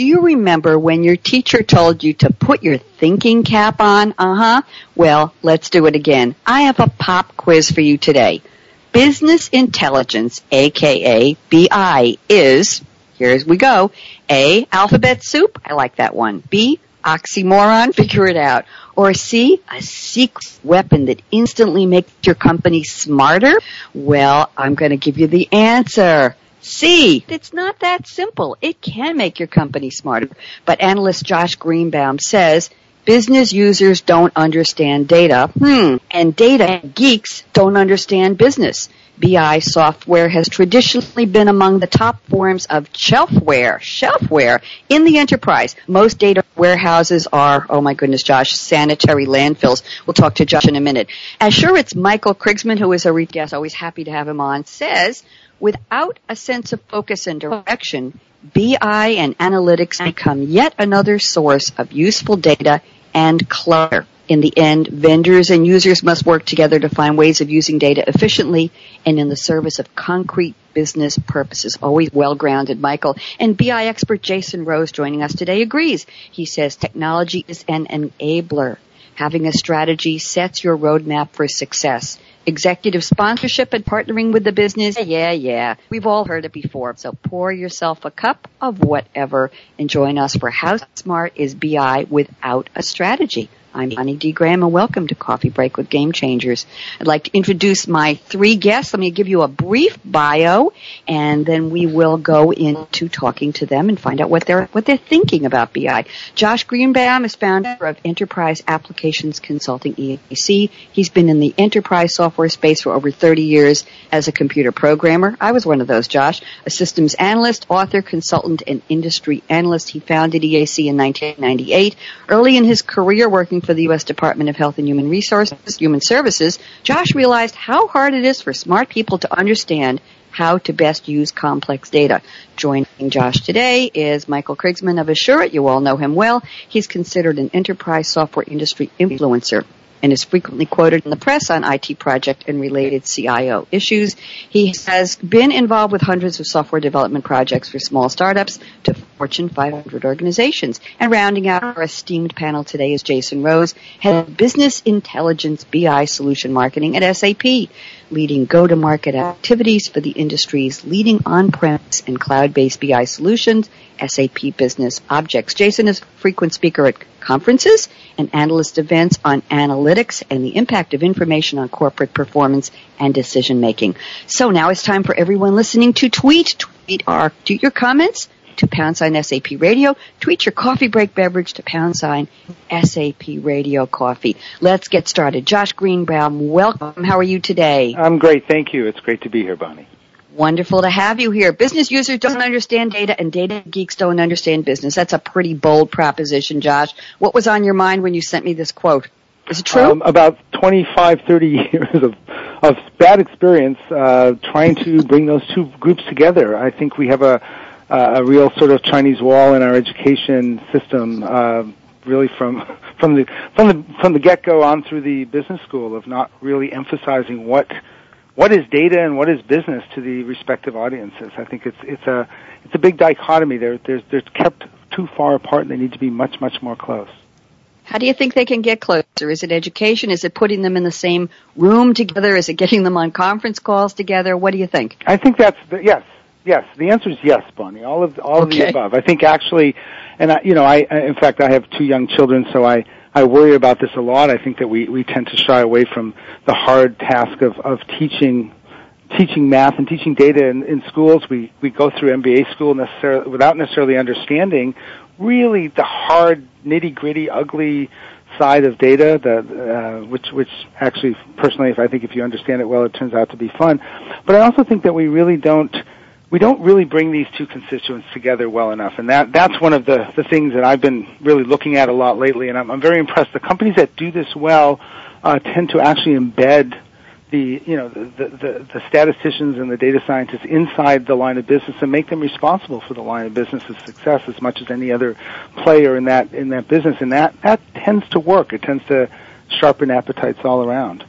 do you remember when your teacher told you to put your thinking cap on? Uh huh. Well, let's do it again. I have a pop quiz for you today. Business intelligence, aka BI, is, here we go, A, alphabet soup, I like that one. B, oxymoron, figure it out. Or C, a secret weapon that instantly makes your company smarter? Well, I'm going to give you the answer. C. It's not that simple. It can make your company smarter. But analyst Josh Greenbaum says business users don't understand data. Hmm. And data geeks don't understand business. BI software has traditionally been among the top forms of shelfware, shelfware in the enterprise. Most data warehouses are, oh my goodness, Josh, sanitary landfills. We'll talk to Josh in a minute. Asuret's Michael Krigsman, who is a guest, always happy to have him on, says Without a sense of focus and direction, BI and analytics become yet another source of useful data and clutter. In the end, vendors and users must work together to find ways of using data efficiently and in the service of concrete business purposes. Always well grounded, Michael. And BI expert Jason Rose joining us today agrees. He says technology is an enabler. Having a strategy sets your roadmap for success executive sponsorship and partnering with the business. Yeah, yeah. We've all heard it before. So pour yourself a cup of whatever and join us for How Smart is BI without a strategy. I'm Bonnie D. Graham and welcome to Coffee Break with Game Changers. I'd like to introduce my three guests. Let me give you a brief bio and then we will go into talking to them and find out what they're, what they're thinking about BI. Josh Greenbaum is founder of Enterprise Applications Consulting EAC. He's been in the enterprise software space for over 30 years as a computer programmer. I was one of those, Josh. A systems analyst, author, consultant, and industry analyst. He founded EAC in 1998. Early in his career working working for the U.S. Department of Health and Human Resources, Human Services, Josh realized how hard it is for smart people to understand how to best use complex data. Joining Josh today is Michael Krigsman of Asuret. You all know him well. He's considered an enterprise software industry influencer and is frequently quoted in the press on IT project and related CIO issues. He has been involved with hundreds of software development projects for small startups to Fortune 500 organizations. And rounding out our esteemed panel today is Jason Rose, head of business intelligence BI solution marketing at SAP, leading go-to-market activities for the industry's leading on-premise and cloud-based BI solutions, SAP Business Objects. Jason is a frequent speaker at conferences and analyst events on analytics and the impact of information on corporate performance and decision making. So now it's time for everyone listening to tweet. Tweet our, tweet your comments to pound sign SAP radio. Tweet your coffee break beverage to pound sign SAP radio coffee. Let's get started. Josh Greenbaum, welcome. How are you today? I'm great. Thank you. It's great to be here, Bonnie. Wonderful to have you here. Business users don't understand data and data geeks don't understand business. That's a pretty bold proposition, Josh. What was on your mind when you sent me this quote? Is it true? Um, about 25, 30 years of, of bad experience uh, trying to bring those two groups together. I think we have a, a real sort of Chinese wall in our education system, uh, really from from the from the from the get go on through the business school of not really emphasizing what what is data and what is business to the respective audiences. I think it's it's a it's a big dichotomy. They're they're they're kept too far apart. and They need to be much much more close. How do you think they can get closer? Is it education? Is it putting them in the same room together? Is it getting them on conference calls together? What do you think? I think that's the, yes, yes. The answer is yes, Bonnie. All of all okay. of the above. I think actually, and I, you know, I in fact I have two young children, so I I worry about this a lot. I think that we we tend to shy away from the hard task of of teaching teaching math and teaching data in, in schools. We we go through MBA school necessarily without necessarily understanding really the hard nitty gritty ugly side of data the uh, which which actually personally if I think if you understand it well it turns out to be fun but I also think that we really don't we don't really bring these two constituents together well enough. And that that's one of the the things that I've been really looking at a lot lately. And I'm, I'm very impressed. The companies that do this well uh, tend to actually embed the you know the, the the statisticians and the data scientists inside the line of business and make them responsible for the line of business's success as much as any other player in that in that business. And that that tends to work. It tends to sharpen appetites all around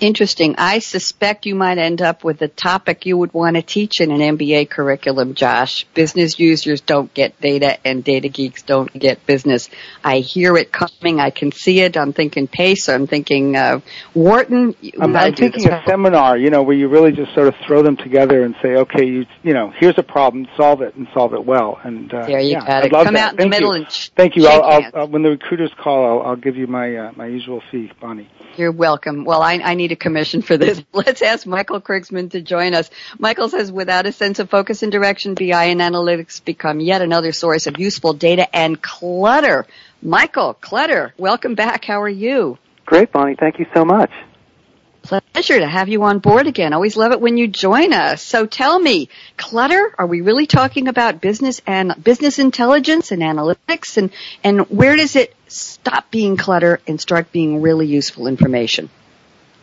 interesting. I suspect you might end up with a topic you would want to teach in an MBA curriculum, Josh. Business users don't get data and data geeks don't get business. I hear it coming. I can see it. I'm thinking Pace. I'm thinking uh, Wharton. I'm, I'm thinking a seminar, you know, where you really just sort of throw them together and say, okay, you, you know, here's a problem, solve it, and solve it well. And uh, there you yeah, got it. Come that. out in Thank the middle you. and sh- Thank you. I'll, I'll, I'll, when the recruiters call, I'll, I'll give you my uh, my usual fee, Bonnie. You're welcome. Well, I, I need a commission for this. Let's ask Michael Krigsman to join us. Michael says, without a sense of focus and direction, BI and analytics become yet another source of useful data and clutter. Michael, clutter, welcome back. How are you? Great, Bonnie. Thank you so much. Pleasure to have you on board again. Always love it when you join us. So tell me, clutter, are we really talking about business and business intelligence and analytics and, and where does it stop being clutter and start being really useful information?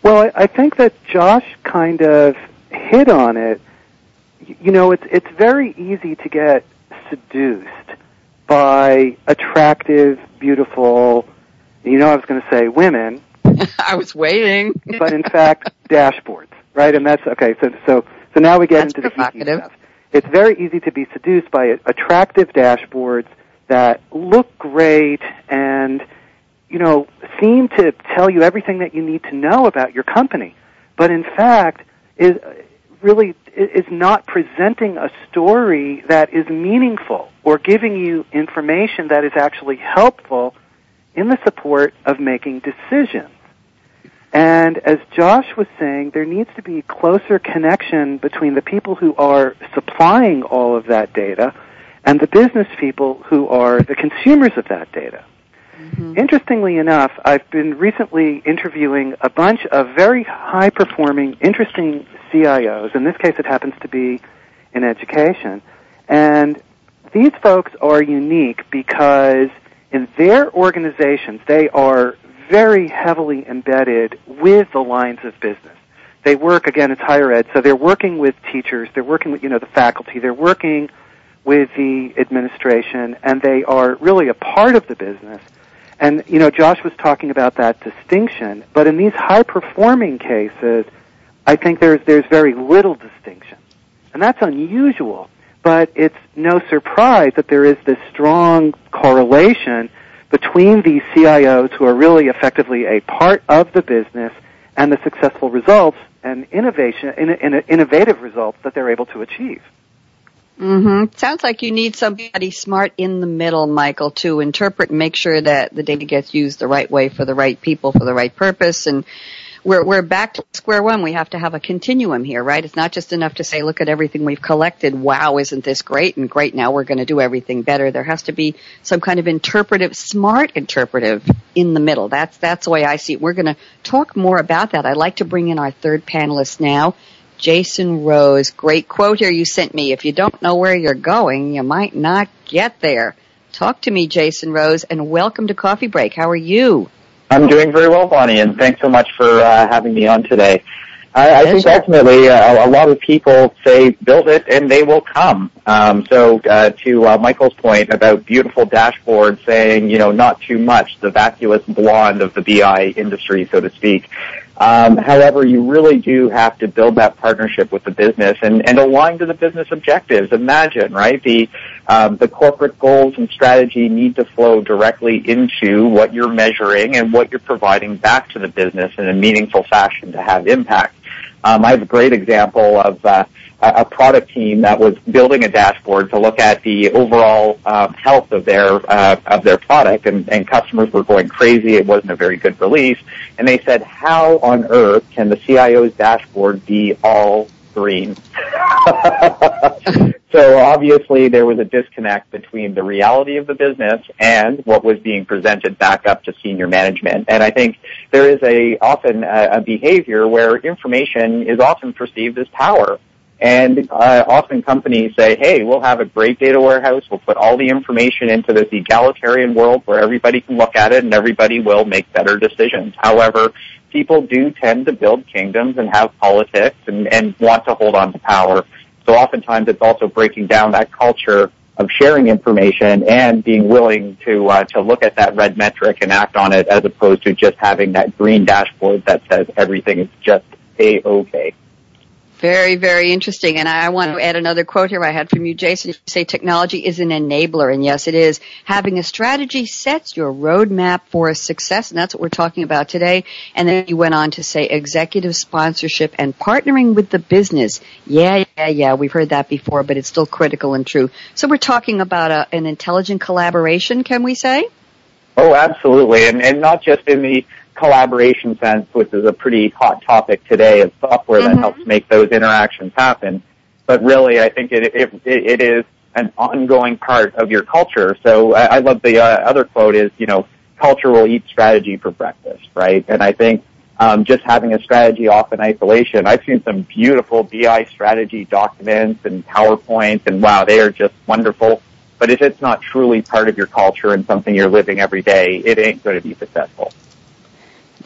Well, I think that Josh kind of hit on it. You know, it's it's very easy to get seduced by attractive, beautiful, you know I was going to say women I was waiting. but in fact, dashboards, right? And that's okay. So so so now we get That's into the geeky provocative. stuff. It's very easy to be seduced by attractive dashboards that look great and you know seem to tell you everything that you need to know about your company, but in fact is uh, really is not presenting a story that is meaningful or giving you information that is actually helpful in the support of making decisions. And as Josh was saying, there needs to be closer connection between the people who are supplying all of that data and the business people who are the consumers of that data. Mm-hmm. Interestingly enough, I've been recently interviewing a bunch of very high performing, interesting CIOs. In this case, it happens to be in education. And these folks are unique because in their organizations, they are very heavily embedded with the lines of business. They work, again, it's higher ed, so they're working with teachers, they're working with, you know, the faculty, they're working with the administration, and they are really a part of the business. And, you know, Josh was talking about that distinction, but in these high performing cases, I think there's, there's very little distinction. And that's unusual, but it's no surprise that there is this strong correlation between these CIOs who are really effectively a part of the business and the successful results and innovation, in, in, innovative results that they're able to achieve. Mm-hmm. Sounds like you need somebody smart in the middle, Michael, to interpret and make sure that the data gets used the right way for the right people for the right purpose. And we're we're back to square one. We have to have a continuum here, right? It's not just enough to say, look at everything we've collected. Wow, isn't this great? And great, now we're going to do everything better. There has to be some kind of interpretive, smart interpretive in the middle. That's that's the way I see it. We're going to talk more about that. I'd like to bring in our third panelist now. Jason Rose, great quote here you sent me. If you don't know where you're going, you might not get there. Talk to me, Jason Rose, and welcome to Coffee Break. How are you? I'm doing very well, Bonnie, and thanks so much for uh, having me on today. I, I think ultimately uh, a lot of people say build it and they will come. Um, so uh, to uh, Michael's point about beautiful dashboards saying, you know, not too much, the vacuous blonde of the BI industry, so to speak. Um, however, you really do have to build that partnership with the business and, and align to the business objectives. Imagine, right? The the corporate goals and strategy need to flow directly into what you're measuring and what you're providing back to the business in a meaningful fashion to have impact. Um, I have a great example of uh, a product team that was building a dashboard to look at the overall uh, health of their uh, of their product, and, and customers were going crazy. It wasn't a very good release, and they said, "How on earth can the CIO's dashboard be all green?" so obviously, there was a disconnect between the reality of the business and what was being presented back up to senior management. And I think there is a often a, a behavior where information is often perceived as power and uh, often companies say, hey, we'll have a great data warehouse. We'll put all the information into this egalitarian world where everybody can look at it and everybody will make better decisions. However, people do tend to build kingdoms and have politics and, and want to hold on to power. So oftentimes it's also breaking down that culture of sharing information and being willing to uh, to look at that red metric and act on it as opposed to just having that green dashboard that says everything is just a okay. Very, very interesting. And I want to add another quote here I had from you, Jason. You say technology is an enabler. And yes, it is. Having a strategy sets your roadmap for success. And that's what we're talking about today. And then you went on to say executive sponsorship and partnering with the business. Yeah, yeah, yeah. We've heard that before, but it's still critical and true. So we're talking about a, an intelligent collaboration, can we say? Oh, absolutely. And, and not just in the collaboration sense, which is a pretty hot topic today of software mm-hmm. that helps make those interactions happen. But really, I think it, it, it is an ongoing part of your culture. So I, I love the uh, other quote is, you know, culture will eat strategy for breakfast, right? And I think um, just having a strategy off in isolation, I've seen some beautiful BI strategy documents and PowerPoints, and wow, they are just wonderful. But if it's not truly part of your culture and something you're living every day, it ain't going to be successful.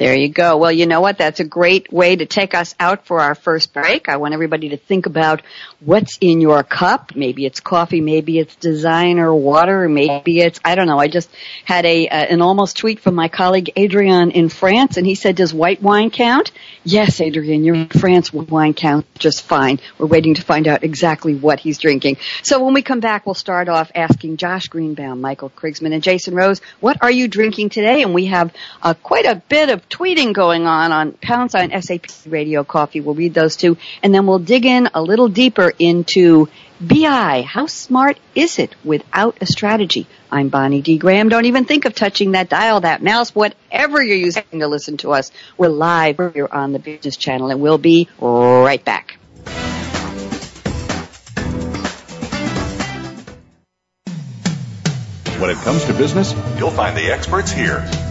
There you go. Well, you know what? That's a great way to take us out for our first break. I want everybody to think about what's in your cup. Maybe it's coffee, maybe it's designer water, maybe it's, I don't know. I just had a, uh, an almost tweet from my colleague Adrian in France and he said, does white wine count? Yes, Adrian, you're in France. Wine counts just fine. We're waiting to find out exactly what he's drinking. So when we come back, we'll start off asking Josh Greenbaum, Michael Krigsman, and Jason Rose, what are you drinking today? And we have uh, quite a bit of tweeting going on on pound sign SAP Radio Coffee. We'll read those two, and then we'll dig in a little deeper into BI. How smart is it without a strategy? I'm Bonnie D. Graham. Don't even think of touching that dial, that mouse, whatever you're using to listen to us. We're live here on the Business Channel, and we'll be right back. When it comes to business, you'll find the experts here.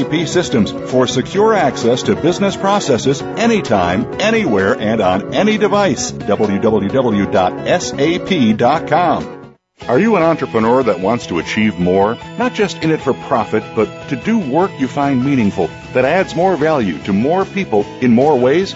systems for secure access to business processes anytime, anywhere, and on any device. www.sap.com. Are you an entrepreneur that wants to achieve more? Not just in it for profit, but to do work you find meaningful, that adds more value to more people in more ways?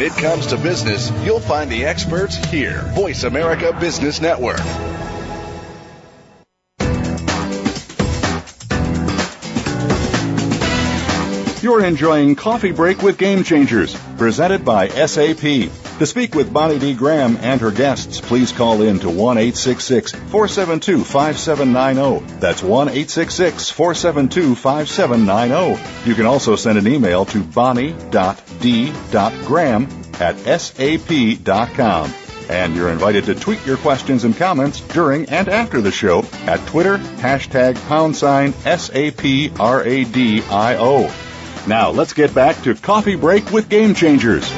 When it comes to business, you'll find the experts here. Voice America Business Network. You're enjoying Coffee Break with Game Changers, presented by SAP. To speak with Bonnie D. Graham and her guests, please call in to 1 472 5790. That's 1 472 5790. You can also send an email to bonnie.d.graham at sap.com. And you're invited to tweet your questions and comments during and after the show at Twitter, hashtag pound sign S-A-P-R-A-D-I-O. Now let's get back to Coffee Break with Game Changers.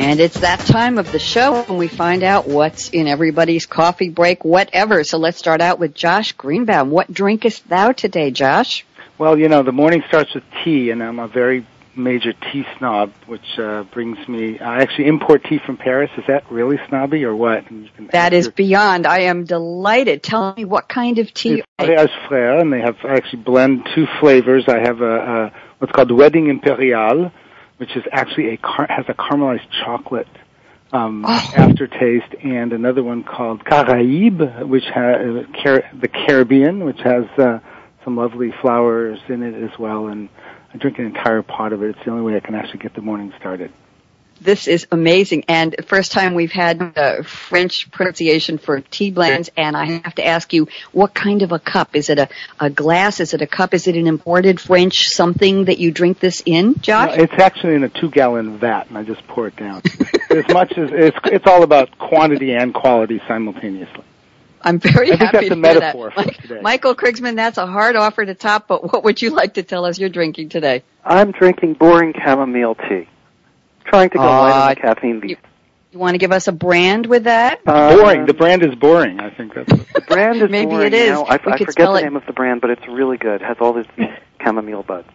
And it's that time of the show when we find out what's in everybody's coffee break, whatever. So let's start out with Josh Greenbaum. What drinkest thou today, Josh? Well, you know, the morning starts with tea, and I'm a very major tea snob, which uh, brings me. I actually import tea from Paris. Is that really snobby or what? That is beyond. I am delighted. Tell me what kind of tea. It's Frères, and they have I actually blend two flavors. I have a, a what's called Wedding Imperial, which is actually a car- has a caramelized chocolate um, oh. aftertaste, and another one called Caraïbe, which has uh, Car- the Caribbean, which has uh, some lovely flowers in it as well. And I drink an entire pot of it. It's the only way I can actually get the morning started. This is amazing. And first time we've had a French pronunciation for tea blends, and I have to ask you, what kind of a cup? Is it a, a glass? Is it a cup? Is it an imported French something that you drink this in, Josh? No, it's actually in a two gallon vat, and I just pour it down. as much as it's, it's all about quantity and quality simultaneously. I'm very I happy think that's to a metaphor that. for today. Michael Krigsman, that's a hard offer to top, but what would you like to tell us you're drinking today? I'm drinking boring chamomile tea trying to go uh, light on the caffeine You, you, want to give us a brand with that? Uh, boring. The brand is boring. I think that's the brand is maybe boring. it is. You know, I, I forget the it. name of the brand, but it's really good. It has all this chamomile buds.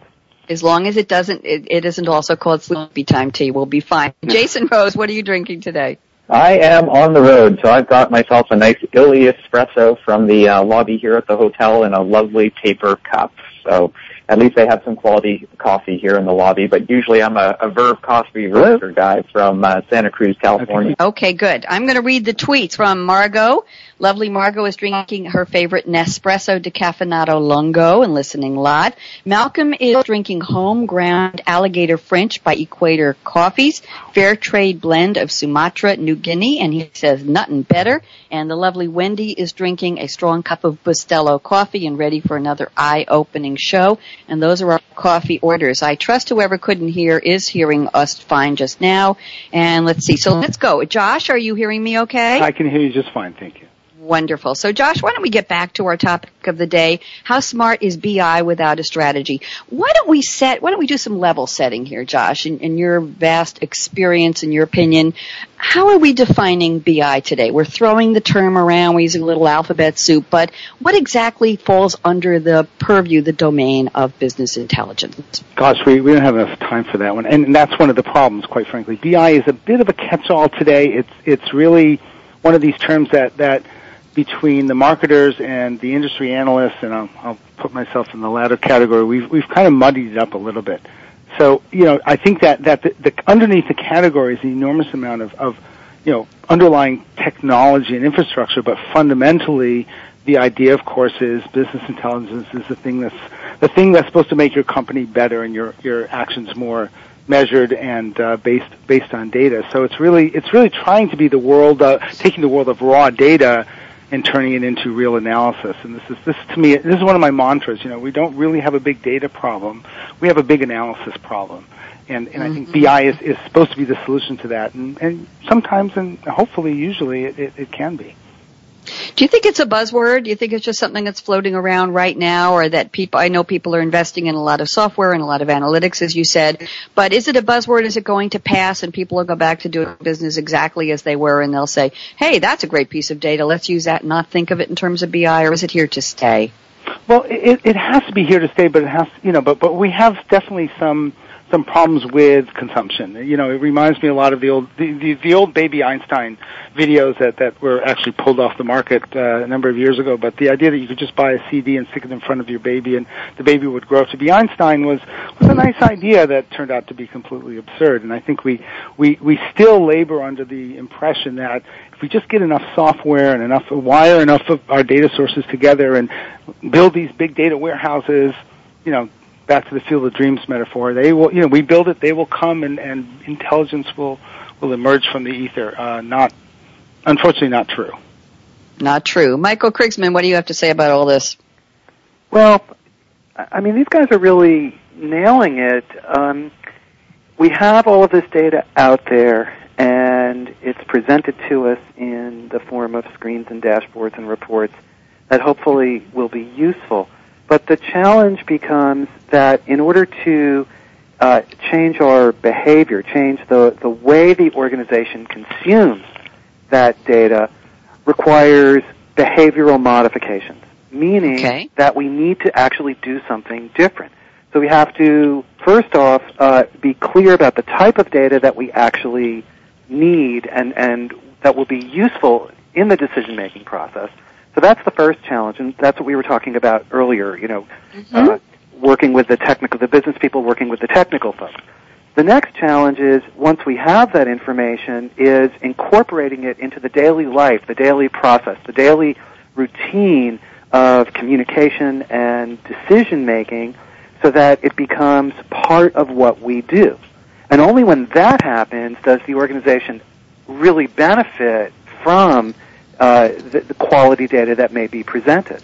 As long as it doesn't, it, it isn't also called sleepy time tea. We'll be fine. Jason Rose, what are you drinking today? I am on the road, so I've got myself a nice illy espresso from the uh, lobby here at the hotel in a lovely paper cup. So at least they have some quality coffee here in the lobby. But usually I'm a, a Verve Coffee roaster guy from uh, Santa Cruz, California. Okay, good. I'm going to read the tweets from Margot. Lovely Margot is drinking her favorite Nespresso decaffeinato lungo and listening live. Malcolm is drinking home ground alligator French by Equator Coffees, fair trade blend of Sumatra, New Guinea, and he says nothing better. And the lovely Wendy is drinking a strong cup of Bustelo coffee and ready for another eye-opening show. And those are our coffee orders. I trust whoever couldn't hear is hearing us fine just now. And let's see. So let's go. Josh, are you hearing me okay? I can hear you just fine. Thank you. Wonderful. So Josh, why don't we get back to our topic of the day? How smart is BI without a strategy? Why don't we set, why don't we do some level setting here, Josh, in, in your vast experience and your opinion? How are we defining BI today? We're throwing the term around, we're using a little alphabet soup, but what exactly falls under the purview, the domain of business intelligence? Gosh, we, we don't have enough time for that one. And that's one of the problems, quite frankly. BI is a bit of a catch-all today. It's, it's really one of these terms that, that between the marketers and the industry analysts, and I'll, I'll put myself in the latter category, we've, we've kind of muddied it up a little bit. So, you know, I think that, that the, the, underneath the category is an enormous amount of, of, you know, underlying technology and infrastructure, but fundamentally, the idea, of course, is business intelligence is the thing that's the thing that's supposed to make your company better and your your actions more measured and uh, based based on data. So it's really it's really trying to be the world, uh, taking the world of raw data and turning it into real analysis. And this is this to me this is one of my mantras. You know, we don't really have a big data problem. We have a big analysis problem. And, and mm-hmm. I think mm-hmm. BI is, is supposed to be the solution to that. And, and sometimes and hopefully usually it, it, it can be. Do you think it's a buzzword? Do you think it's just something that's floating around right now or that people, I know people are investing in a lot of software and a lot of analytics as you said, but is it a buzzword? Is it going to pass and people will go back to doing business exactly as they were and they'll say, hey, that's a great piece of data. Let's use that and not think of it in terms of BI or is it here to stay? Well, it, it has to be here to stay, but it has, you know, but, but we have definitely some, some problems with consumption. You know, it reminds me a lot of the old the, the, the old baby Einstein videos that that were actually pulled off the market uh, a number of years ago. But the idea that you could just buy a CD and stick it in front of your baby and the baby would grow up to be Einstein was was a nice idea that turned out to be completely absurd. And I think we we we still labor under the impression that if we just get enough software and enough wire enough of our data sources together and build these big data warehouses, you know, back to the field of dreams metaphor. They will, you know, we build it, they will come, and, and intelligence will will emerge from the ether. Uh, not, unfortunately, not true. Not true. Michael Krigsman, what do you have to say about all this? Well, I mean, these guys are really nailing it. Um, we have all of this data out there, and and it's presented to us in the form of screens and dashboards and reports that hopefully will be useful. But the challenge becomes that in order to uh, change our behavior, change the, the way the organization consumes that data, requires behavioral modifications, meaning Okay. that we need to actually do something different. So we have to, first off, uh, be clear about the type of data that we actually need and, and that will be useful in the decision-making process. So that's the first challenge, and that's what we were talking about earlier, you know, uh, working with the technical, the business people working with the technical folks. The next challenge is, once we have that information, is incorporating it into the daily life, the daily process, the daily routine of communication and decision making so that it becomes part of what we do. And only when that happens does the organization really benefit from uh, the, the quality data that may be presented.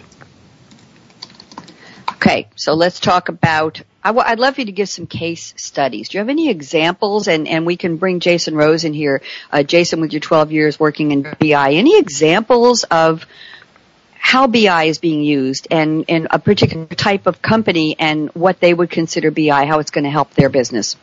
Okay, so let's talk about. I w- I'd love you to give some case studies. Do you have any examples? And, and we can bring Jason Rose in here. Uh, Jason, with your 12 years working in BI, any examples of how BI is being used and, and a particular type of company and what they would consider BI, how it's going to help their business?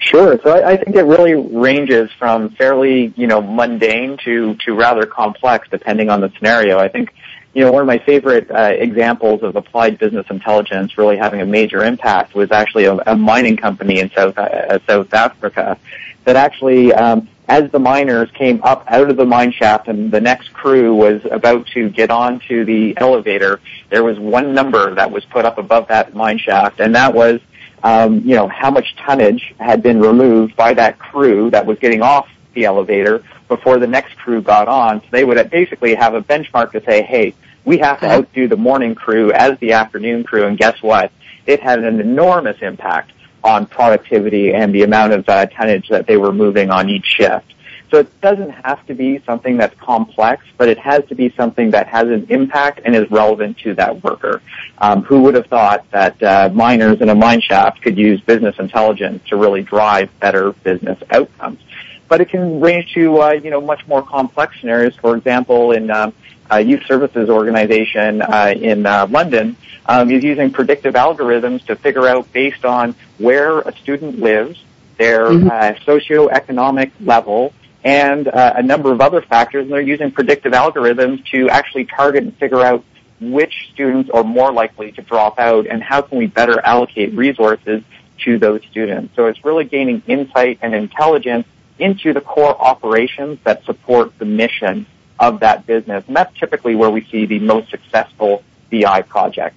Sure. So I, I think it really ranges from fairly, you know, mundane to, to rather complex depending on the scenario. I think, you know, one of my favorite uh, examples of applied business intelligence really having a major impact was actually a, a mining company in South, uh, South Africa that actually, um, as the miners came up out of the mine shaft and the next crew was about to get onto the elevator, there was one number that was put up above that mine shaft, and that was um, you know, how much tonnage had been removed by that crew that was getting off the elevator before the next crew got on. So they would basically have a benchmark to say, hey, we have to outdo the morning crew as the afternoon crew, and guess what? It had an enormous impact on productivity and the amount of uh, tonnage that they were moving on each shift. So it doesn't have to be something that's complex, but it has to be something that has an impact and is relevant to that worker. Um, who would have thought that uh, miners in a mine shaft could use business intelligence to really drive better business outcomes? But it can range to uh, you know much more complex scenarios. For example, in um, a youth services organization uh, in uh, London um, is using predictive algorithms to figure out based on where a student lives, their uh, socioeconomic level, and uh, a number of other factors. And they're using predictive algorithms to actually target and figure out which students are more likely to drop out and how can we better allocate resources to those students. So it's really gaining insight and intelligence into the core operations that support the mission of that business. And that's typically where we see the most successful BI projects.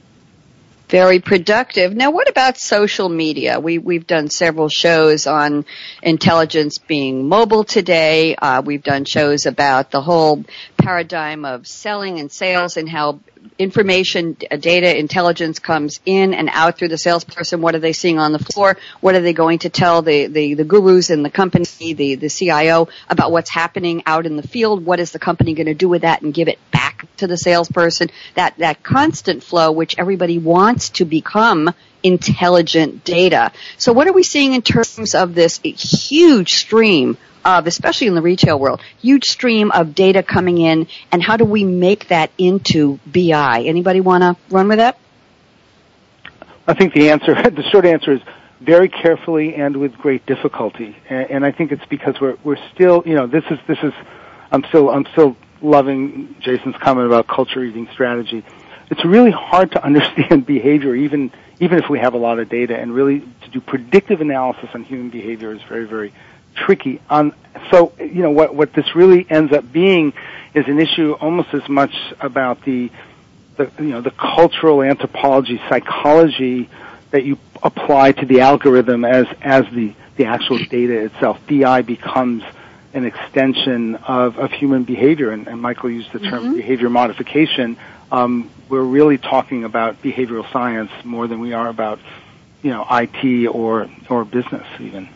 Very productive. Now, what about social media? We we've done several shows on intelligence being mobile today. Uh, we've done shows about the whole paradigm of selling and sales and how information, uh, data, intelligence comes in and out through the salesperson. What are they seeing on the floor? What are they going to tell the, the, the gurus in the company, the, the CIO about what's happening out in the field? What is the company going to do with that and give it back to the salesperson? That, that constant flow, which everybody wants to become intelligent data. So what are we seeing in terms of this huge stream of, especially in the retail world, huge stream of data coming in, and how do we make that into BI? Anybody want to run with that? I think the answer, the short answer is very carefully and with great difficulty. And, and I think it's because we're we're still, you know, this is this is, I'm still I'm still loving Jason's comment about culture eating strategy. It's really hard to understand behavior, even even if we have a lot of data, and really to do predictive analysis on human behavior is very very tricky. On so you know what what this really ends up being is an issue almost as much about the the you know the cultural anthropology psychology that you apply to the algorithm as as the the actual data itself. BI becomes an extension of, of human behavior, and, and Michael used the term Mhm. behavior modification. Um, we're really talking about behavioral science more than we are about you know IT or or business even.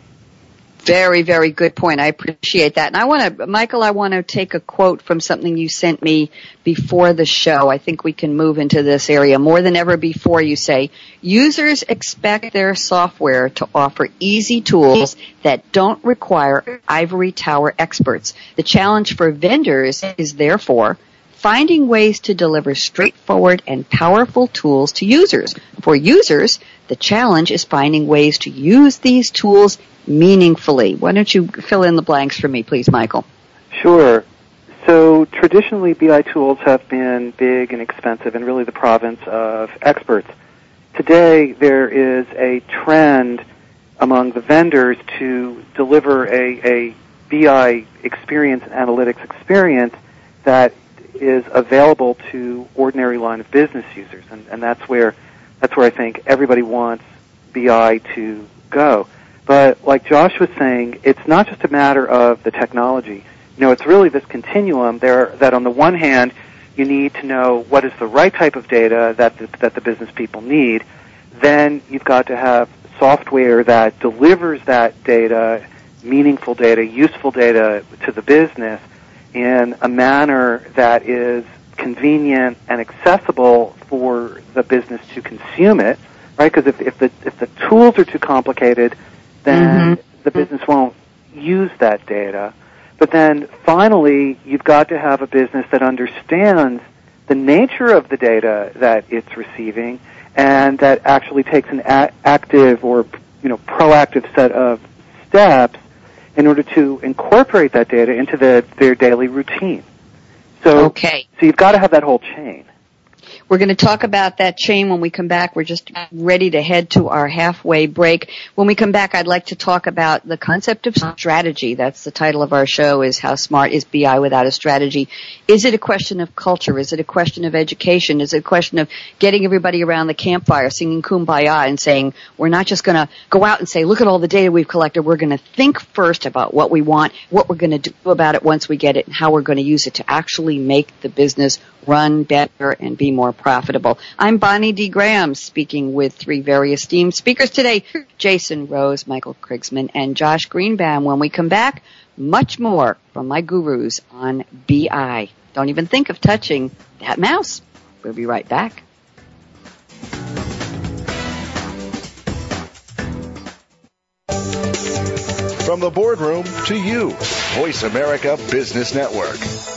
Very, very good point. I appreciate that. And I want to, Michael, I want to take a quote from something you sent me before the show. I think we can move into this area. More than ever before, you say, users expect their software to offer easy tools that don't require ivory tower experts. The challenge for vendors is therefore finding ways to deliver straightforward and powerful tools to users. For users, the challenge is finding ways to use these tools meaningfully. Why don't you fill in the blanks for me, please, Michael? Sure. So traditionally, BI tools have been big and expensive and really the province of experts. Today, there is a trend among the vendors to deliver a, a BI experience analytics experience that is available to ordinary line of business users, and, and that's where that's where I think everybody wants BI to go. But like Josh was saying, it's not just a matter of the technology. You know, it's really this continuum there that on the one hand, you need to know what is the right type of data that the, that the business people need. Then you've got to have software that delivers that data, meaningful data, useful data to the business in a manner that is convenient and accessible for the business to consume it, right? Because if, if the if the tools are too complicated, then mm-hmm. the business won't use that data. But then finally, you've got to have a business that understands the nature of the data that it's receiving and that actually takes an a- active or you know proactive set of steps in order to incorporate that data into the, their daily routine. So, okay. so you've got to have that whole chain. We're going to talk about that chain when we come back. We're just ready to head to our halfway break. When we come back, I'd like to talk about the concept of strategy. That's the title of our show is How Smart is BI Without a Strategy? Is it a question of culture? Is it a question of education? Is it a question of getting everybody around the campfire singing kumbaya and saying, we're not just going to go out and say, look at all the data we've collected. We're going to think first about what we want, what we're going to do about it once we get it, and how we're going to use it to actually make the business run better and be more profitable. I'm Bonnie D. Graham speaking with three very esteemed speakers today, Jason Rose, Michael Krigsman, and Josh Greenbaum. When we come back, much more from my gurus on BI. Don't even think of touching that mouse. We'll be right back. From the boardroom to you, Voice America Business Network.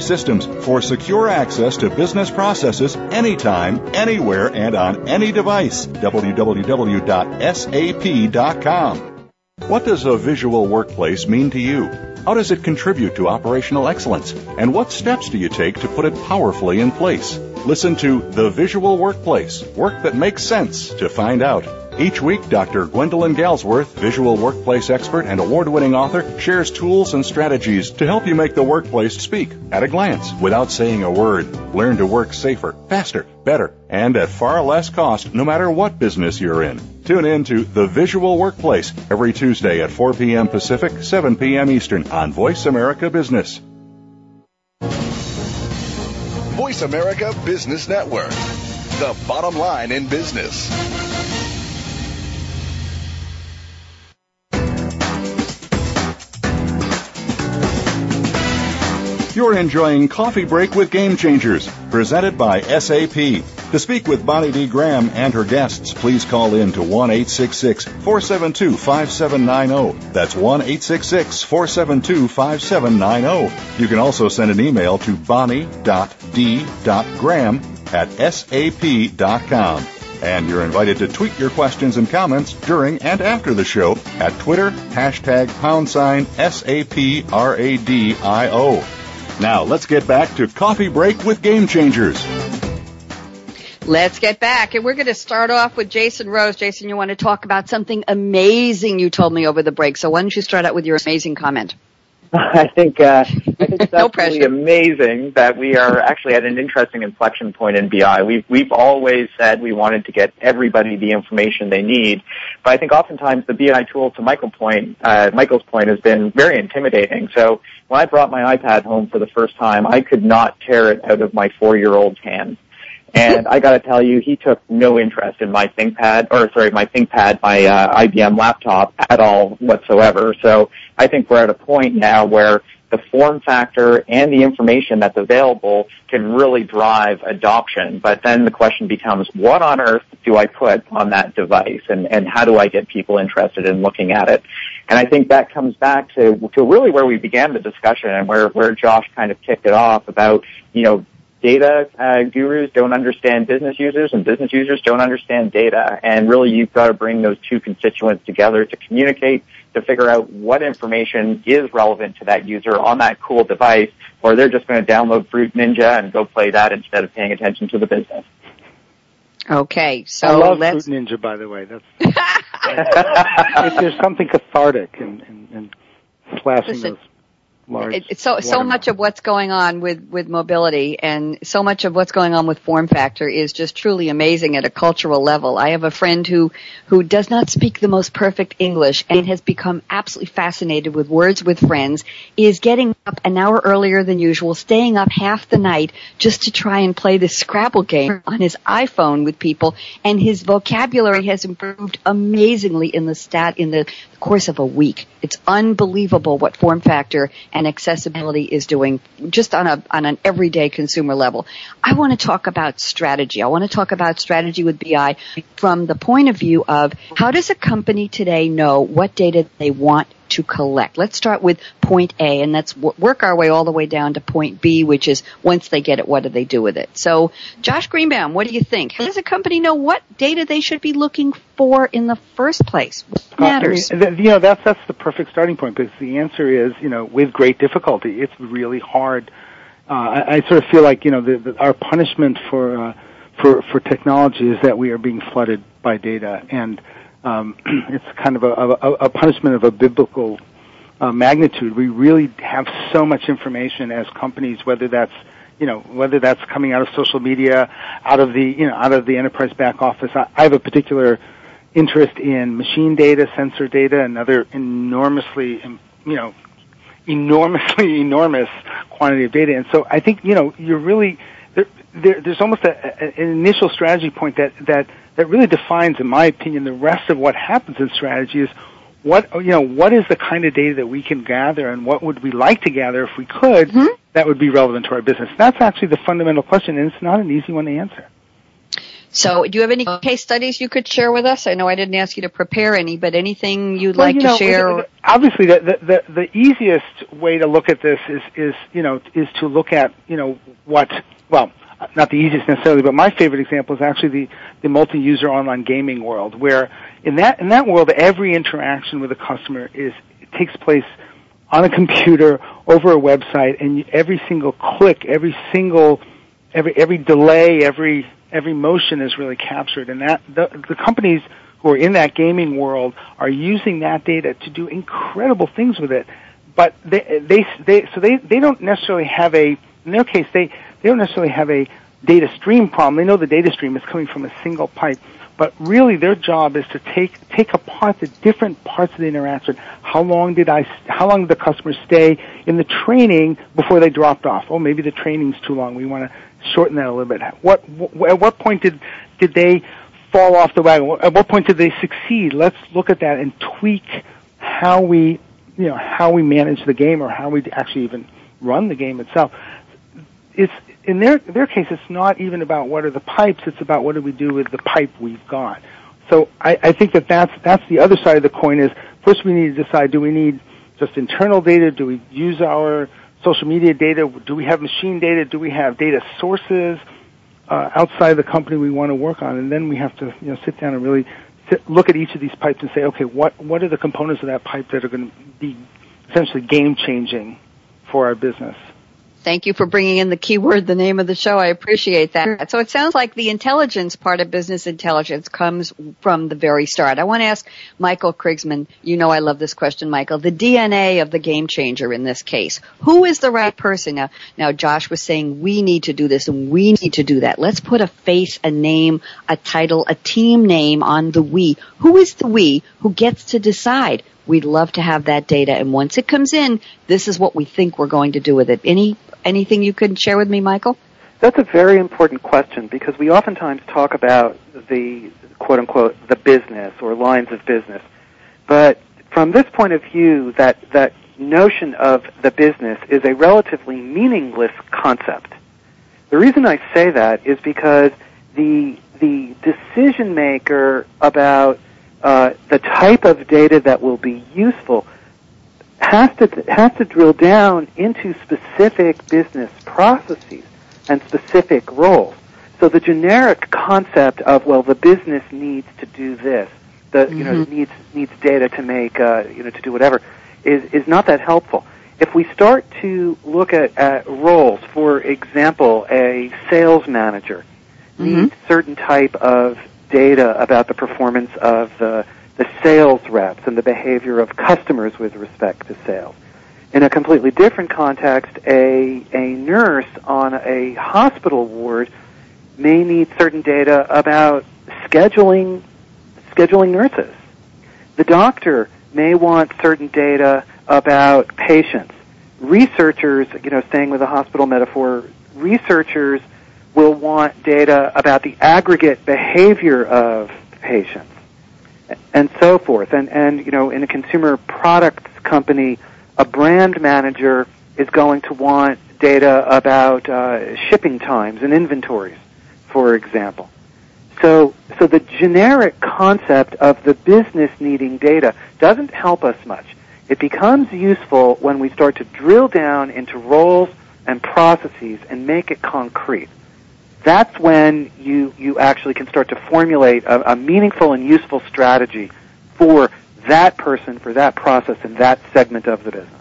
systems for secure access to business processes anytime, anywhere, and on any device. www.sap.com. What does a visual workplace mean to you? How does it contribute to operational excellence? And what steps do you take to put it powerfully in place? Listen to The Visual Workplace, work that makes sense to find out. Each week, Dr. Gwendolyn Galsworth, visual workplace expert and award-winning author, shares tools and strategies to help you make the workplace speak at a glance without saying a word. Learn to work safer, faster, better, and at far less cost no matter what business you're in. Tune in to The Visual Workplace every Tuesday at 4 p.m. Pacific, 7 p.m. Eastern on Voice America Business. Voice America Business Network. The bottom line in business. You're enjoying Coffee Break with Game Changers, presented by SAP. To speak with Bonnie D. Graham and her guests, please call in to 1 472 5790. That's 1 472 5790. You can also send an email to bonnie.d.graham at sap.com. And you're invited to tweet your questions and comments during and after the show at Twitter, hashtag pound sign S-A-P-R-A-D-I-O. Now let's get back to Coffee Break with Game Changers. Let's get back, and we're going to start off with Jason Rose. Jason, you want to talk about something amazing you told me over the break. So why don't you start out with your amazing comment? I think uh, I think it's No amazing that we are actually at an interesting inflection point in BI. We've we've always said we wanted to get everybody the information they need, but I think oftentimes the BI tool, to Michael point, uh, Michael's point, has been very intimidating. So when I brought my iPad home for the first time, I could not tear it out of my four-year-old's hand. And I got to tell you, he took no interest in my ThinkPad, or sorry, my ThinkPad, my uh, IBM laptop at all whatsoever. So I think we're at a point now where the form factor and the information that's available can really drive adoption. But then the question becomes, what on earth do I put on that device, and and how do I get people interested in looking at it? And I think that comes back to to really where we began the discussion and where where Josh kind of kicked it off about you know data uh, gurus don't understand business users and business users don't understand data and really you've got to bring those two constituents together to communicate to figure out what information is relevant to that user on that cool device or they're just going to download Fruit Ninja and go play that instead of paying attention to the business. Okay, so I love let's. Fruit Ninja, by the way. That's if there's something cathartic in, in, in slashing Listen, those large. It, it's so so much of what's going on with with mobility and so much of what's going on with form factor is just truly amazing at a cultural level. I have a friend who who does not speak the most perfect English and has become absolutely fascinated with words with friends. Is getting up an hour earlier than usual, staying up half the night just to try and play this Scrabble game on his iPhone with people, and his vocabulary has improved amazingly in the stat in the course of a week. It's unbelievable what form factor and accessibility is doing just on a on an everyday consumer level. I want to talk about strategy. I want to talk about strategy with BI from the point of view of how does a company today know what data they want to collect. Let's start with point A and let's work our way all the way down to point B, which is once they get it, what do they do with it? So, Josh Greenbaum, what do you think? How does a company know what data they should be looking for in the first place? What Uh, I matters? mean, you know, that's that's the perfect starting point because the answer is, you know, with great difficulty. It's really hard. Uh, I, I sort of feel like, you know, the, the, our punishment for uh, for for technology is that we are being flooded by data, and um, it's kind of a, a, a punishment of a biblical uh, magnitude. We really have so much information as companies, whether that's you know whether that's coming out of social media, out of the you know out of the enterprise back office. I, I have a particular interest in machine data, sensor data, and other enormously you know enormously enormous quantity of data. And so I think you know you're really there, there, there's almost a, a, an initial strategy point that that that really defines, in my opinion, the rest of what happens in strategy is what you know what is the kind of data that we can gather and what would we like to gather if we could Mhm. that would be relevant to our business. That's actually the fundamental question, and it's not an easy one to answer. So, do you have any case studies you could share with us? I know I didn't ask you to prepare any, but anything you'd Well, like you to share? Obviously, the, the the the easiest way to look at this is is you know is to look at you know what well not the easiest necessarily, but my favorite example is actually the the multi-user online gaming world, where in that in that world every interaction with a customer is takes place on a computer over a website, and every single click, every single every every delay, every every motion is really captured, and that the, the companies who are in that gaming world are using that data to do incredible things with it. But they they they so they they don't necessarily have a in their case they they don't necessarily have a data stream problem. They know the data stream is coming from a single pipe. But really, their job is to take take apart the different parts of the interaction. How long did I? How long did the customer stay in the training before they dropped off? Oh, maybe the training's too long. We want to shorten that a little bit. What? wh- At what point did did they fall off the wagon? At what point did they succeed? Let's look at that and tweak how we, you know, how we manage the game or how we actually even run the game itself. It's in their their case, it's not even about what are the pipes; it's about what do we do with the pipe we've got. So I, I think that that's that's the other side of the coin. Is first we need to decide: do we need just internal data? Do we use our social media data? Do we have machine data? Do we have data sources uh, outside the company we want to work on? And then we have to you know sit down and really sit, look at each of these pipes and say, okay, what what are the components of that pipe that are going to be essentially game changing for our business? Thank you for bringing in the keyword, the name of the show. I appreciate that. So it sounds like the intelligence part of business intelligence comes from the very start. I want to ask Michael Krigsman, you know I love this question, Michael, the DNA of the game changer in this case. Who is the right person? Now, now Josh was saying we need to do this and we need to do that. Let's put a face, a name, a title, a team name on the we. Who is the we who gets to decide? We'd love to have that data. And once it comes in, this is what we think we're going to do with it. Any anything you could share with me, Michael? That's a very important question because we oftentimes talk about the quote unquote the business or lines of business. But from this point of view, that, that notion of the business is a relatively meaningless concept. The reason I say that is because the, the decision maker about uh, the type of data that will be useful has to has to drill down into specific business processes and specific roles. So the generic concept of well, the business needs to do this, the mm-hmm. you know mm-hmm. needs needs data to make uh, you know to do whatever, is is not that helpful. If we start to look at, at roles, for example, a sales manager mm-hmm. needs certain type of data about the performance of the the sales reps and the behavior of customers with respect to sales. In a completely different context, a, a nurse on a hospital ward may need certain data about scheduling, scheduling nurses. The doctor may want certain data about patients. Researchers, you know, staying with the hospital metaphor, researchers will want data about the aggregate behavior of patients and so forth. And, and, you know, in a consumer products company, a brand manager is going to want data about uh, shipping times and inventories, for example. So, so the generic concept of the business needing data doesn't help us much. It becomes useful when we start to drill down into roles and processes and make it concrete that's when you, you actually can start to formulate a, a meaningful and useful strategy for that person, for that process, and that segment of the business.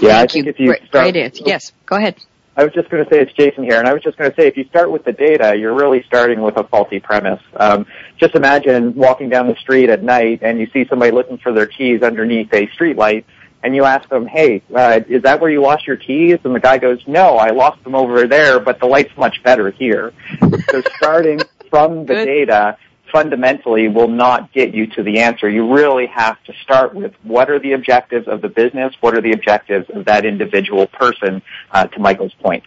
Yeah, Thank I think you. if you great, start, great Yes, go ahead. I was just going to say it's Jason here, and I was just going to say if you start with the data, you're really starting with a faulty premise. Um, just imagine walking down the street at night and you see somebody looking for their keys underneath a streetlight, and you ask them, hey, uh, is that where you lost your keys? And the guy goes, no, I lost them over there, but the light's much better here. so starting from the Good. data fundamentally will not get you to the answer. You really have to start with what are the objectives of the business? What are the objectives of that individual person, uh, to Michael's point?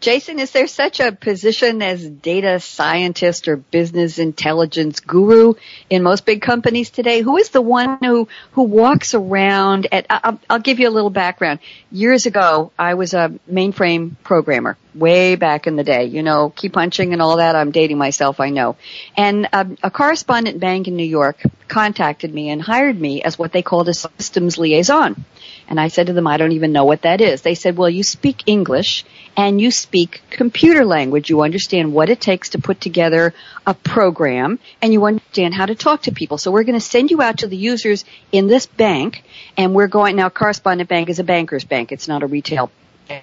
Jason, is there such a position as data scientist or business intelligence guru in most big companies today? Who is the one who, who walks around at, I'll, I'll give you a little background. Years ago, I was a mainframe programmer way back in the day, you know, key punching and all that. I'm dating myself, I know. And um, a correspondent bank in New York contacted me and hired me as what they called a systems liaison. And I said to them, I don't even know what that is. They said, well, you speak English and you speak computer language. You understand what it takes to put together a program and you understand how to talk to people. So we're going to send you out to the users in this bank and we're going, now correspondent bank is a banker's bank. It's not a retail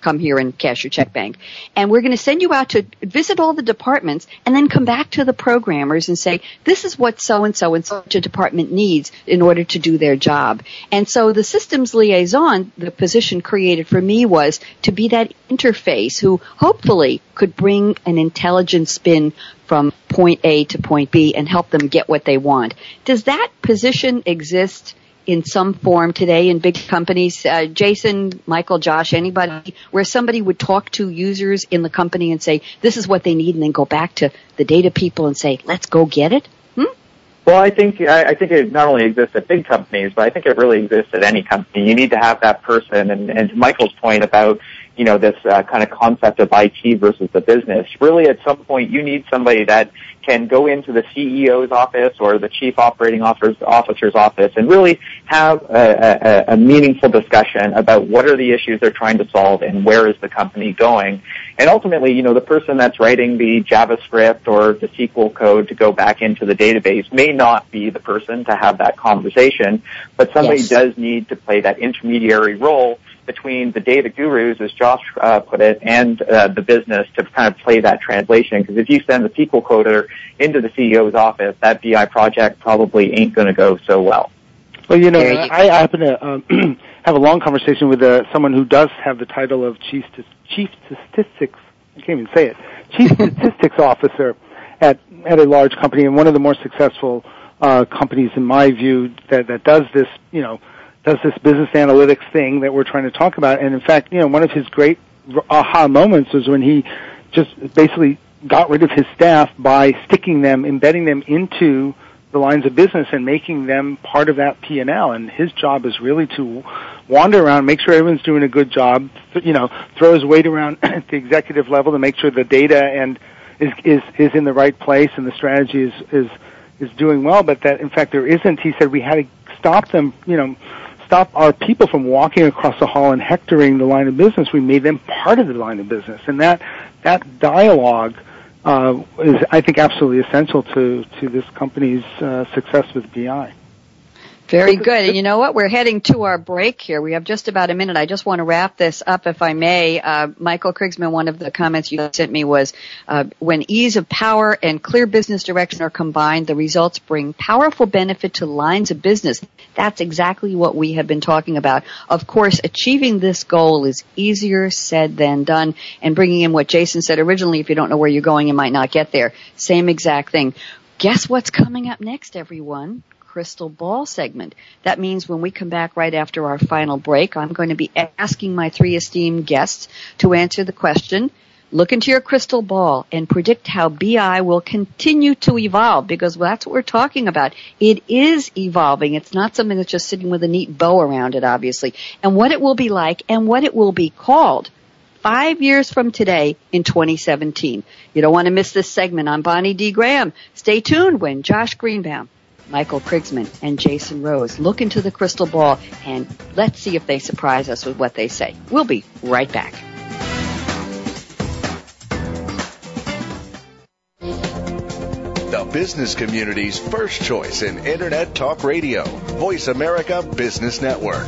come here and cash your check bank. And we're going to send you out to visit all the departments and then come back to the programmers and say, this is what so and so and such a department needs in order to do their job. And so the systems liaison, the position created for me was to be that interface who hopefully could bring an intelligent spin from point A to point B and help them get what they want. Does that position exist in some form today in big companies? Uh, Jason, Michael, Josh, anybody, where somebody would talk to users in the company and say, this is what they need, and then go back to the data people and say, let's go get it? Hmm? Well, I think I think it not only exists at big companies, but I think it really exists at any company. You need to have that person, and, and to Michael's point about you know, this uh, kind of concept of IT versus the business. Really, at some point, you need somebody that can go into the CEO's office or the chief operating officer's office and really have a, a, a, meaningful discussion about what are the issues they're trying to solve and where is the company going. And ultimately, you know, the person that's writing the JavaScript or the SQL code to go back into the database may not be the person to have that conversation, but somebody yes. does need to play that intermediary role between the data gurus, as Josh uh, put it, and uh, the business to kind of play that translation. Because if you send the SQL coder into the CEO's office, that BI project probably ain't going to go so well. Well, you know, you I, I happen to um, have a long conversation with uh, someone who does have the title of chief chief statistics. I can't even say it. Chief statistics officer at at a large company and one of the more successful uh, companies, in my view, that that does this. You know does this business analytics thing that we're trying to talk about. And in fact, you know, one of his great aha moments was when he just basically got rid of his staff by sticking them, embedding them into the lines of business and making them part of that P&L. And his job is really to wander around, make sure everyone's doing a good job, you know, throw his weight around at the executive level to make sure the data and is, is, is in the right place and the strategy is, is, is doing well, but that in fact there isn't. He said we had to stop them, you know, stop our people from walking across the hall and hectoring the line of business. We made them part of the line of business, and that that dialogue uh, is, I think, absolutely essential to to this company's uh, success with BI. Very good. And you know what? We're heading to our break here. We have just about a minute. I just want to wrap this up, if I may. Uh, Michael Krigsman, one of the comments you sent me was, uh, when ease of power and clear business direction are combined, the results bring powerful benefit to lines of business. That's exactly what we have been talking about. Of course, achieving this goal is easier said than done. And bringing in what Jason said originally, if you don't know where you're going, you might not get there. Same exact thing. Guess what's coming up next, everyone? Crystal ball segment. That means when we come back right after our final break, I'm going to be asking my three esteemed guests to answer the question, look into your crystal ball and predict how BI will continue to evolve because that's what we're talking about. It is evolving. It's not something that's just sitting with a neat bow around it, obviously. And what it will be like and what it will be called five years from today in 2017. You don't want to miss this segment on Bonnie D. Graham. Stay tuned when Josh Greenbaum Michael Krigsman, and Jason Rose look into the crystal ball and let's see if they surprise us with what they say. We'll be right back. The business community's first choice in Internet Talk Radio, Voice America Business Network.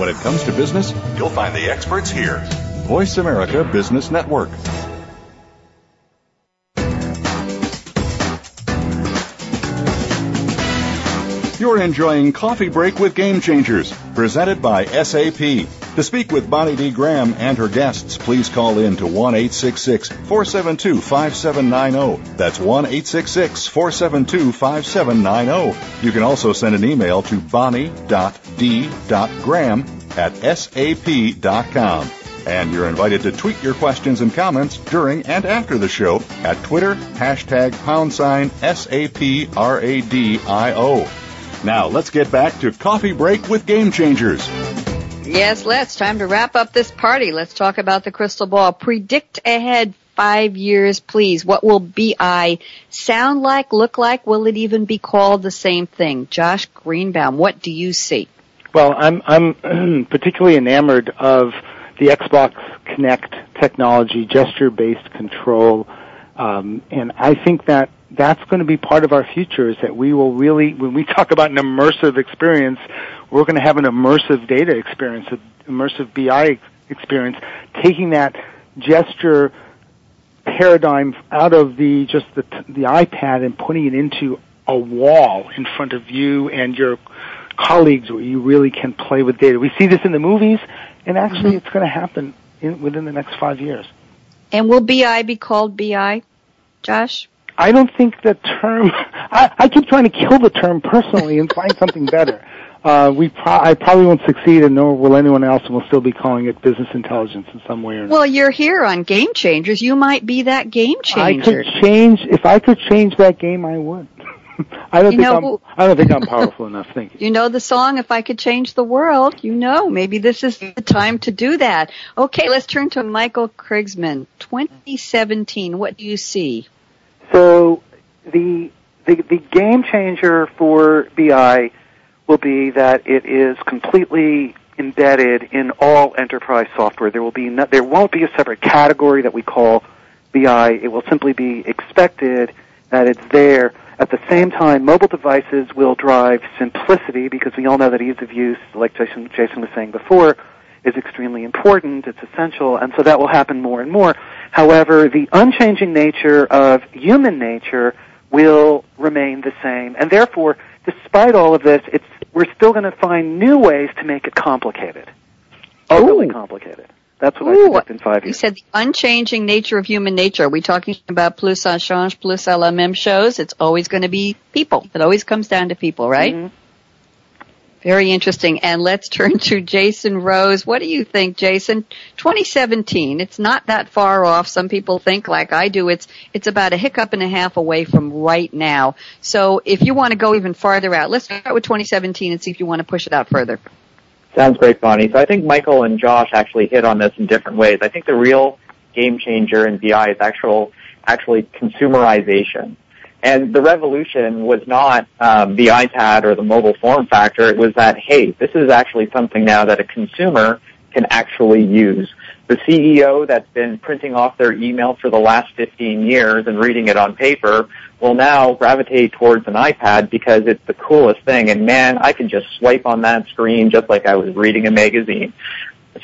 When it comes to business, you'll find the experts here. Voice America Business Network. You're enjoying Coffee Break with Game Changers, presented by SAP. To speak with Bonnie D. Graham and her guests, please call in to 1 472 5790. That's 1 472 5790. You can also send an email to bonnie.d.graham at sap.com. And you're invited to tweet your questions and comments during and after the show at Twitter, hashtag pound sign SAPRADIO. Now let's get back to Coffee Break with Game Changers. Yes, let's. Time to wrap up this party. Let's talk about the crystal ball. Predict ahead five years, please. What will BI sound like, look like? Will it even be called the same thing? Josh Greenbaum, what do you see? Well, I'm I'm particularly enamored of the Xbox Kinect technology, gesture-based control, um, and I think that that's going to be part of our future. Is that we will really, when we talk about an immersive experience, we're going to have an immersive data experience, an immersive BI experience, taking that gesture paradigm out of the just the the iPad and putting it into a wall in front of you and your colleagues where you really can play with data. We see this in the movies, and actually, mm-hmm. it's going to happen in, within the next five years. And will BI be called BI, Josh? I don't think the term. I, I keep trying to kill the term personally and find something better. Uh, we pro- I probably won't succeed, and nor will anyone else, and we'll still be calling it business intelligence in some way or another. Well, you're here on Game Changers. You might be that game changer. I could change if I could change that game. I would. I don't you think know, I'm. I don't think I'm powerful enough. Thank you. You know the song "If I Could Change the World." You know, maybe this is the time to do that. Okay, let's turn to Michael Krigsman. 2017. What do you see? So the the, the game changer for BI will be that it is completely embedded in all enterprise software. There will be no, there won't be a separate category that we call BI. It will simply be expected that it's there at the same time, mobile devices will drive simplicity because we all know that ease of use, like Jason, Jason was saying before, is extremely important. It's essential, and so that will happen more and more. However, the unchanging nature of human nature will remain the same, and therefore, despite all of this, it's we're still going to find new ways to make it complicated, really complicated. That's what Ooh, I predict in five years. You said the unchanging nature of human nature. Are we talking about plus ça change, plus à la même chose? It's always going to be people. It always comes down to people, right? Mm-hmm. Very interesting. And let's turn to Jason Rose. What do you think, Jason? 2017. It's not that far off. Some people think like I do. It's, it's about a hiccup and a half away from right now. So if you want to go even farther out, let's start with 2017 and see if you want to push it out further. Sounds great, Bonnie. So I think Michael and Josh actually hit on this in different ways. I think the real game changer in BI is actual, actually consumerization. And the revolution was not um, the iPad or the mobile form factor. It was that, hey, this is actually something now that a consumer can actually use. The CEO that's been printing off their email for the last 15 years and reading it on paper will now gravitate towards an iPad because it's the coolest thing. And man, I can just swipe on that screen just like I was reading a magazine.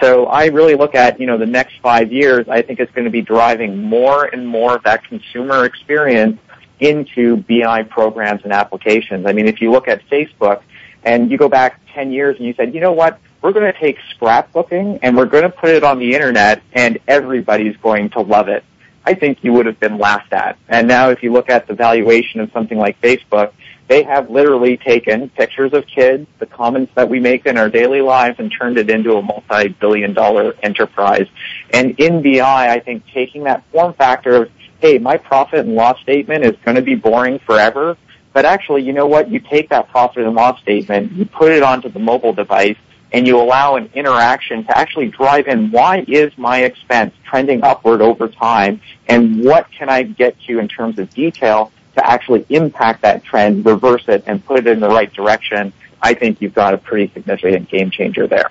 So I really look at, you know, the next five years, I think it's going to be driving more and more of that consumer experience into BI programs and applications. I mean, if you look at Facebook and you go back 10 years and you said, you know what, we're going to take scrapbooking and we're going to put it on the internet and everybody's going to love it. I think you would have been laughed at. And now if you look at the valuation of something like Facebook, they have literally taken pictures of kids, the comments that we make in our daily lives, and turned it into a multi-billion dollar enterprise. And in BI, I think taking that form factor of, hey, my profit and loss statement is going to be boring forever, but actually, you know what? You take that profit and loss statement, you put it onto the mobile device, and you allow an interaction to actually drive in why is my expense trending upward over time and what can I get to in terms of detail to actually impact that trend, reverse it, and put it in the right direction, I think you've got a pretty significant game changer there.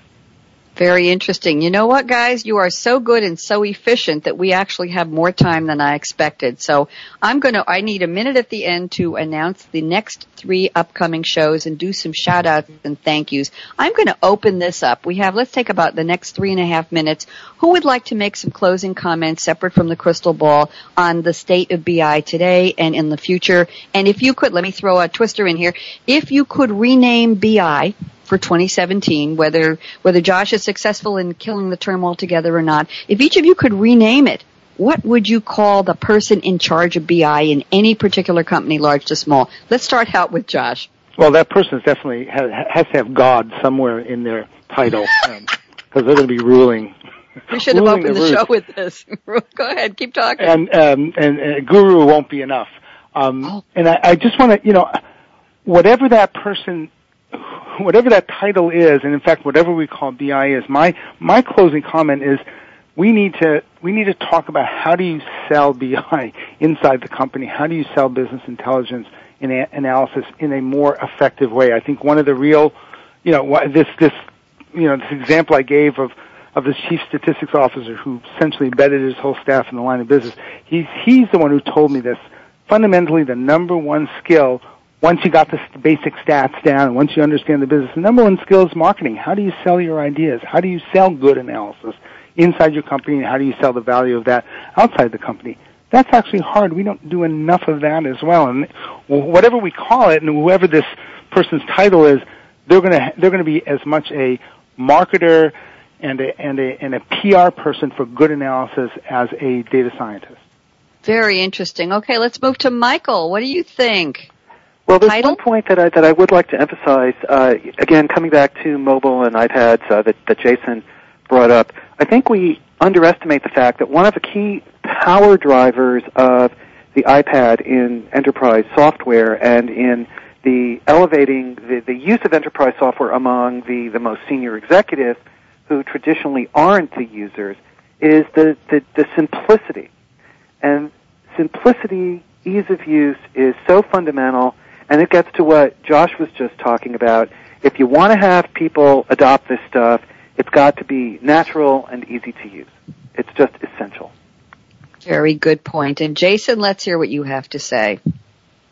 Very interesting. You know what, guys? You are so good and so efficient that we actually have more time than I expected. So I'm going to, I need a minute at the end to announce the next three upcoming shows and do some shout outs and thank yous. I'm going to open this up. We have, let's take about the next three and a half minutes. Who would like to make some closing comments separate from the crystal ball on the state of BI today and in the future? And if you could, let me throw a twister in here. If you could rename BI for 2017, whether whether Josh is successful in killing the term altogether or not. If each of you could rename it, what would you call the person in charge of BI in any particular company, large to small? Let's start out with Josh. Well, that person definitely has, has to have God somewhere in their title because um, they're going to be ruling. We should have opened the, the show with this. Go ahead, keep talking. And um, and, and guru won't be enough. Um, oh. And I, I just want to, you know, whatever that person, whatever that title is, and in fact, whatever we call BI is, my my closing comment is we need to we need to talk about how do you sell BI inside the company? How do you sell business intelligence in a, analysis in a more effective way? I think one of the real, you know, this this you know this example I gave of of this chief statistics officer who essentially embedded his whole staff in the line of business. He's he's the one who told me this. Fundamentally, the number one skill once you got the basic stats down, once you understand the business, the number one skill is marketing. How do you sell your ideas? How do you sell good analysis? inside your company and how do you sell the value of that outside the company. That's actually hard. We don't do enough of that as well. And whatever we call it, and whoever this person's title is, they're going to they're to be as much a marketer and a, and a and a PR person for good analysis as a data scientist. Very interesting. Okay, let's move to Michael. What do you think? Well, there's Title? one point that I that I would like to emphasize. Uh, again, coming back to mobile and iPads uh, that that Jason brought up. I think we underestimate the fact that one of the key power drivers of the iPad in enterprise software and in the elevating the, the use of enterprise software among the, the most senior executives who traditionally aren't the users is the, the, the simplicity. And simplicity, ease of use is so fundamental and it gets to what Josh was just talking about. If you want to have people adopt this stuff, it's got to be natural and easy to use. It's just essential. Very good point. And Jason, let's hear what you have to say.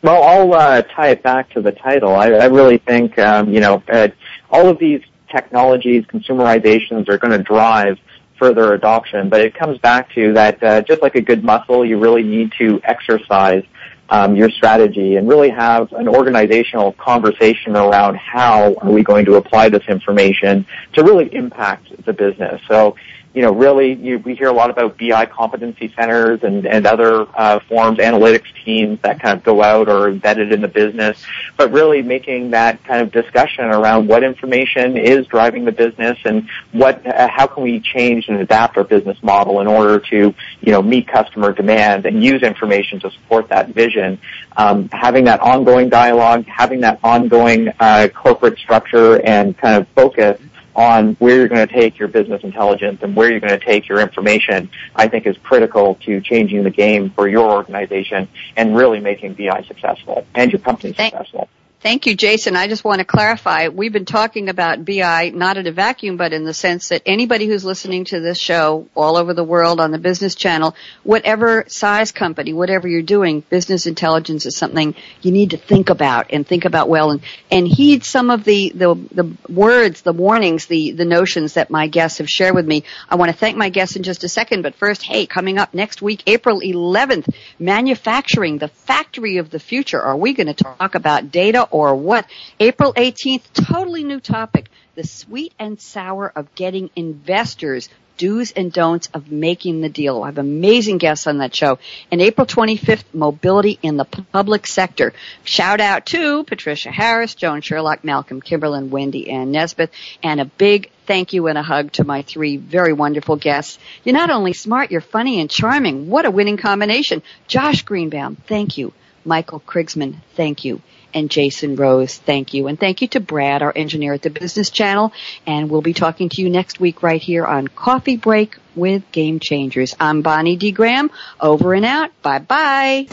Well, I'll uh, tie it back to the title. I, I really think, um, you know, uh, all of these technologies, consumerizations are going to drive further adoption, but it comes back to that uh, just like a good muscle, you really need to exercise um, your strategy and really have an organizational conversation around how are we going to apply this information to really impact the business. So you know, really, you, we hear a lot about BI competency centers and, and other uh, forms, analytics teams that kind of go out or embedded in the business, but really making that kind of discussion around what information is driving the business and what, uh, how can we change and adapt our business model in order to, you know, meet customer demand and use information to support that vision. Um, having that ongoing dialogue, having that ongoing uh, corporate structure and kind of focus on where you're going to take your business intelligence and where you're going to take your information, I think is critical to changing the game for your organization and really making BI successful and your company Thank- successful. Thank you, Jason. I just want to clarify. We've been talking about BI not in a vacuum, but in the sense that anybody who's listening to this show all over the world on the business channel, whatever size company, whatever you're doing, business intelligence is something you need to think about and think about well and, and heed some of the, the, the words, the warnings, the, the notions that my guests have shared with me. I want to thank my guests in just a second, but first, hey, coming up next week, April 11th, manufacturing, the factory of the future. Are we going to talk about data or what? April 18th, totally new topic. The sweet and sour of getting investors do's and don'ts of making the deal. I have amazing guests on that show. And April 25th, mobility in the public sector. Shout out to Patricia Harris, Joan Sherlock, Malcolm Kimberlin, Wendy Ann Nesbitt, and a big thank you and a hug to my three very wonderful guests. You're not only smart, you're funny and charming. What a winning combination. Josh Greenbaum, thank you. Michael Krigsman, thank you and Jason Rose. Thank you. And thank you to Brad, our engineer at the Business Channel. And we'll be talking to you next week right here on Coffee Break with Game Changers. I'm Bonnie D. Graham. Over and out. Bye bye.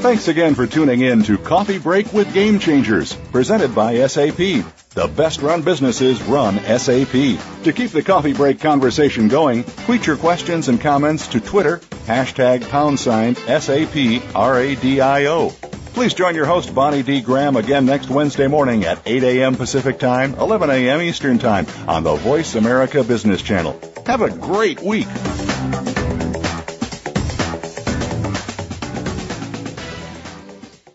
Thanks again for tuning in to Coffee Break with Game Changers, presented by SAP. The best run businesses run SAP. To keep the coffee break conversation going, tweet your questions and comments to Twitter, hashtag pound sign SAP RADIO. Please join your host, Bonnie D. Graham, again next Wednesday morning at 8 a.m. Pacific Time, 11 a.m. Eastern Time on the Voice America Business Channel. Have a great week.